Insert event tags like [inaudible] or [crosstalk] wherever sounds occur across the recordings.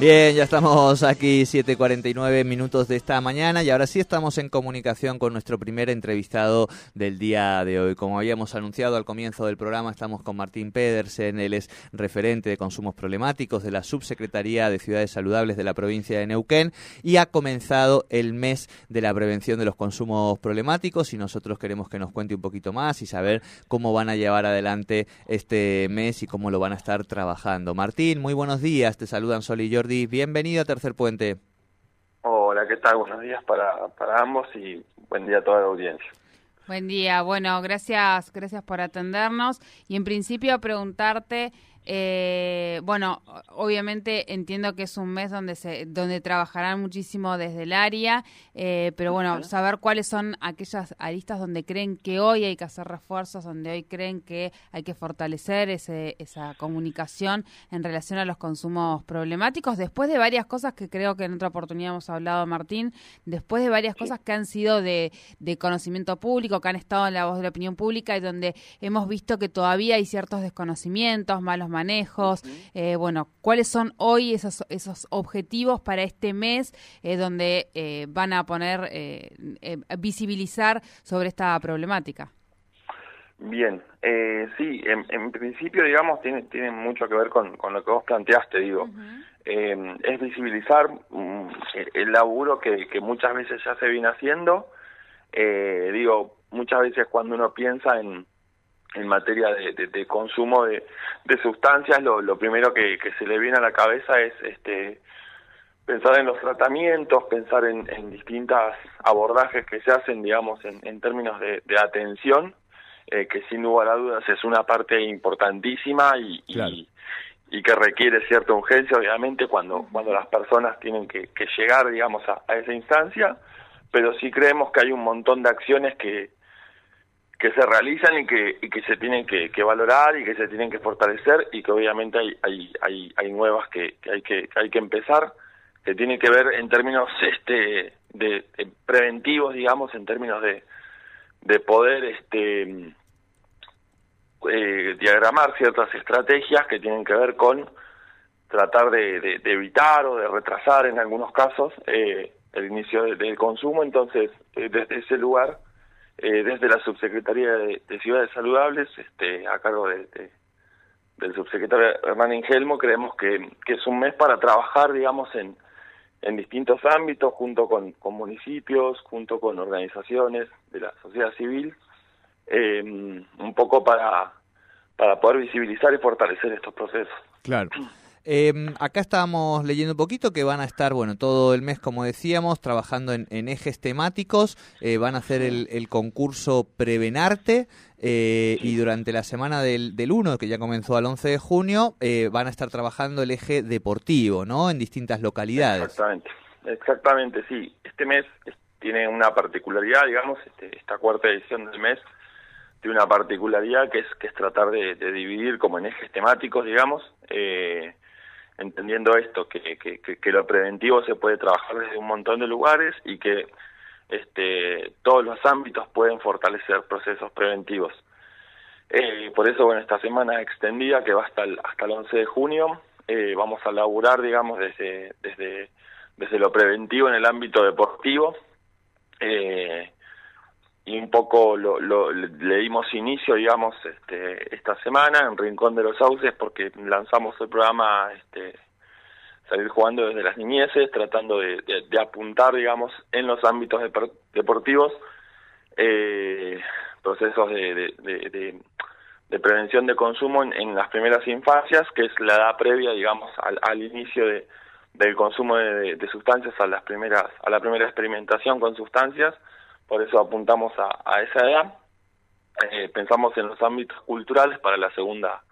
Bien, ya estamos aquí 7.49 minutos de esta mañana y ahora sí estamos en comunicación con nuestro primer entrevistado del día de hoy. Como habíamos anunciado al comienzo del programa, estamos con Martín Pedersen, él es referente de consumos problemáticos de la Subsecretaría de Ciudades Saludables de la provincia de Neuquén y ha comenzado el mes de la prevención de los consumos problemáticos y nosotros queremos que nos cuente un poquito más y saber cómo van a llevar adelante este mes y cómo lo van a estar trabajando. Martín, muy buenos días, te saludan Sol y Jordi bienvenido a Tercer Puente. Hola, ¿qué tal? Buenos días para, para ambos y buen día a toda la audiencia. Buen día, bueno, gracias, gracias por atendernos y en principio preguntarte eh, bueno, obviamente entiendo que es un mes donde se, donde trabajarán muchísimo desde el área, eh, pero bueno, saber cuáles son aquellas aristas donde creen que hoy hay que hacer refuerzos, donde hoy creen que hay que fortalecer ese, esa comunicación en relación a los consumos problemáticos, después de varias cosas que creo que en otra oportunidad hemos hablado, Martín, después de varias cosas que han sido de, de conocimiento público, que han estado en la voz de la opinión pública y donde hemos visto que todavía hay ciertos desconocimientos, malos manejos, eh, bueno, cuáles son hoy esos, esos objetivos para este mes eh, donde eh, van a poner, visibilizar sobre esta problemática. Bien, sí, en, principio, digamos, tiene, tiene mucho que ver con, con lo que vos planteaste, digo. es visibilizar mm, el laburo que, que muchas veces ya se viene haciendo. digo, muchas veces cuando uno piensa en, en materia de, consumo de, sustancias, lo, primero que, se le viene a la cabeza es este pensar en los tratamientos, pensar en, en distintas abordajes que se hacen, digamos, en, términos de, atención, eh, que sin lugar a dudas es una parte importantísima y, y, que requiere cierta urgencia, obviamente, cuando, cuando las personas tienen que, llegar, digamos, a, a esa instancia, pero sí creemos que hay un montón de acciones que, que se realizan y que, que se tienen que, valorar y que se tienen que fortalecer y que obviamente hay, hay, hay, hay nuevas que, hay que, hay que empezar, que tienen que ver en términos este de, preventivos, digamos, en términos de, de poder este eh, diagramar ciertas estrategias que tienen que ver con tratar de, evitar o de retrasar en algunos casos eh, el inicio del consumo. Entonces, eh, desde ese lugar, eh, desde la Subsecretaría de, Ciudades Saludables, este, a cargo de, del subsecretario Hernán Ingelmo, creemos que, es un mes para trabajar, digamos, en, en distintos ámbitos, junto con, municipios, junto con organizaciones de la sociedad civil, eh, un poco para, para poder visibilizar y fortalecer estos procesos. Claro. Eh, acá estábamos leyendo un poquito que van a estar, bueno, todo el mes, como decíamos, trabajando en, ejes temáticos, eh, van a hacer el, concurso Prevenarte eh, y durante la semana del, del 1, que ya comenzó al 11 de junio, eh, van a estar trabajando el eje deportivo, ¿no? En distintas localidades. Exactamente, exactamente, sí. Este mes tiene una particularidad, digamos, este, esta cuarta edición del mes tiene una particularidad que es que es tratar de, de dividir como en ejes temáticos, digamos, eh, entendiendo esto, que, que, lo preventivo se puede trabajar desde un montón de lugares y que este, todos los ámbitos pueden fortalecer procesos preventivos. Eh, por eso, bueno, esta semana extendida, que va hasta el, hasta el 11 de junio, eh, vamos a laburar, digamos, desde, desde, desde lo preventivo en el ámbito deportivo. Eh, y un poco lo, lo, le dimos inicio, digamos, este, esta semana en Rincón de los Sauces porque lanzamos el programa este, Salir jugando desde las niñeces, tratando de, apuntar, digamos, en los ámbitos deportivos eh, procesos de, de, prevención de consumo en, las primeras infancias, que es la edad previa, digamos, al, al inicio de, del consumo de, sustancias, a las primeras, a la primera experimentación con sustancias por eso apuntamos a, esa edad. Eh, pensamos en los ámbitos culturales para la segunda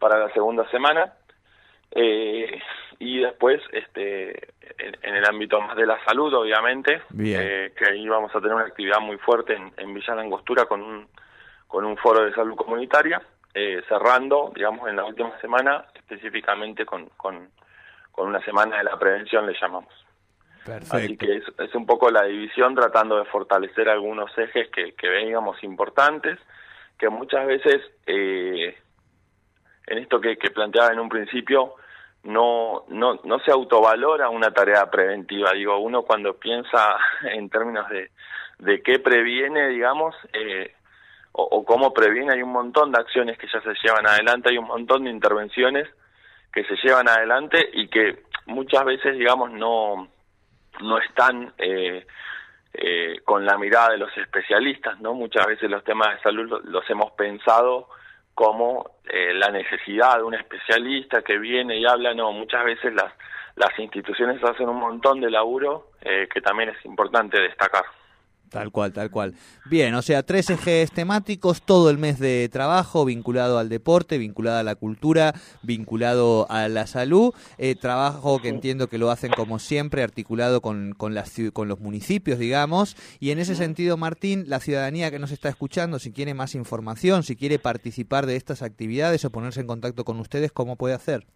para la segunda semana eh, y después este en, el ámbito más de la salud obviamente eh, que ahí vamos a tener una actividad muy fuerte en, en Villa Langostura con un con un foro de salud comunitaria cerrando digamos en la última semana específicamente con, con con una semana de la prevención le llamamos. Perfecto. Así que es, es, un poco la división tratando de fortalecer algunos ejes que, que veíamos importantes, que muchas veces eh, en esto que, que planteaba en un principio, no, no, no se autovalora una tarea preventiva. Digo, uno cuando piensa [laughs] en términos de, de qué previene, digamos, eh, o, o, cómo previene, hay un montón de acciones que ya se llevan adelante, hay un montón de intervenciones que se llevan adelante y que muchas veces, digamos, no, no están eh, eh, con la mirada de los especialistas, ¿no? Muchas veces los temas de salud los, hemos pensado como eh, la necesidad de un especialista que viene y habla, no, muchas veces las, las instituciones hacen un montón de laburo eh, que también es importante destacar. Tal cual, tal cual. Bien, o sea, tres ejes temáticos, todo el mes de trabajo vinculado al deporte, vinculado a la cultura, vinculado a la salud, eh, trabajo que entiendo que lo hacen como siempre, articulado con, con, las, con los municipios, digamos, y en ese sentido, Martín, la ciudadanía que nos está escuchando, si quiere más información, si quiere participar de estas actividades o ponerse en contacto con ustedes, ¿cómo puede hacer?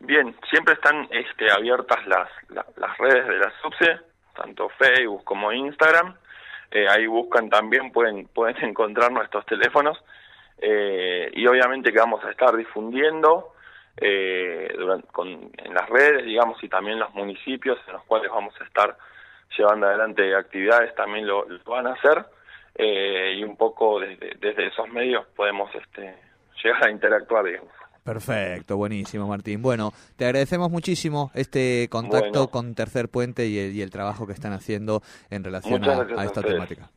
Bien, siempre están este, abiertas las, la, las redes de la SUBSE, tanto Facebook como Instagram. Eh, ahí buscan también, pueden, [laughs] pueden encontrar nuestros teléfonos. Eh, y obviamente que vamos a estar difundiendo eh, durante, con, en las redes, digamos, y también los municipios en los cuales vamos a estar llevando adelante actividades también lo, van a hacer. y un poco desde, desde esos medios podemos este, [laughs] llegar a interactuar, digamos. Perfecto, buenísimo Martín. Bueno, te agradecemos muchísimo este contacto bueno. con Tercer Puente y el, y el, trabajo que están haciendo en relación a, a, esta a temática.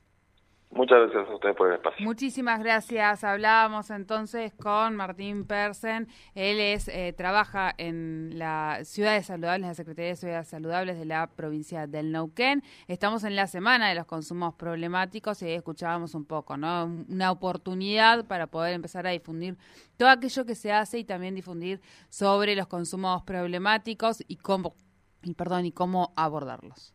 Muchas gracias a ustedes por el espacio. Muchísimas gracias. Hablábamos entonces con Martín Persen. Él es eh, trabaja en la Ciudades Saludables, la Secretaría de Ciudades Saludables de la provincia del Neuquén. Estamos en la semana de los consumos problemáticos y ahí escuchábamos un poco, ¿no? Una oportunidad para poder empezar a difundir todo aquello que se hace y también difundir sobre los consumos problemáticos y cómo, y perdón, y cómo abordarlos.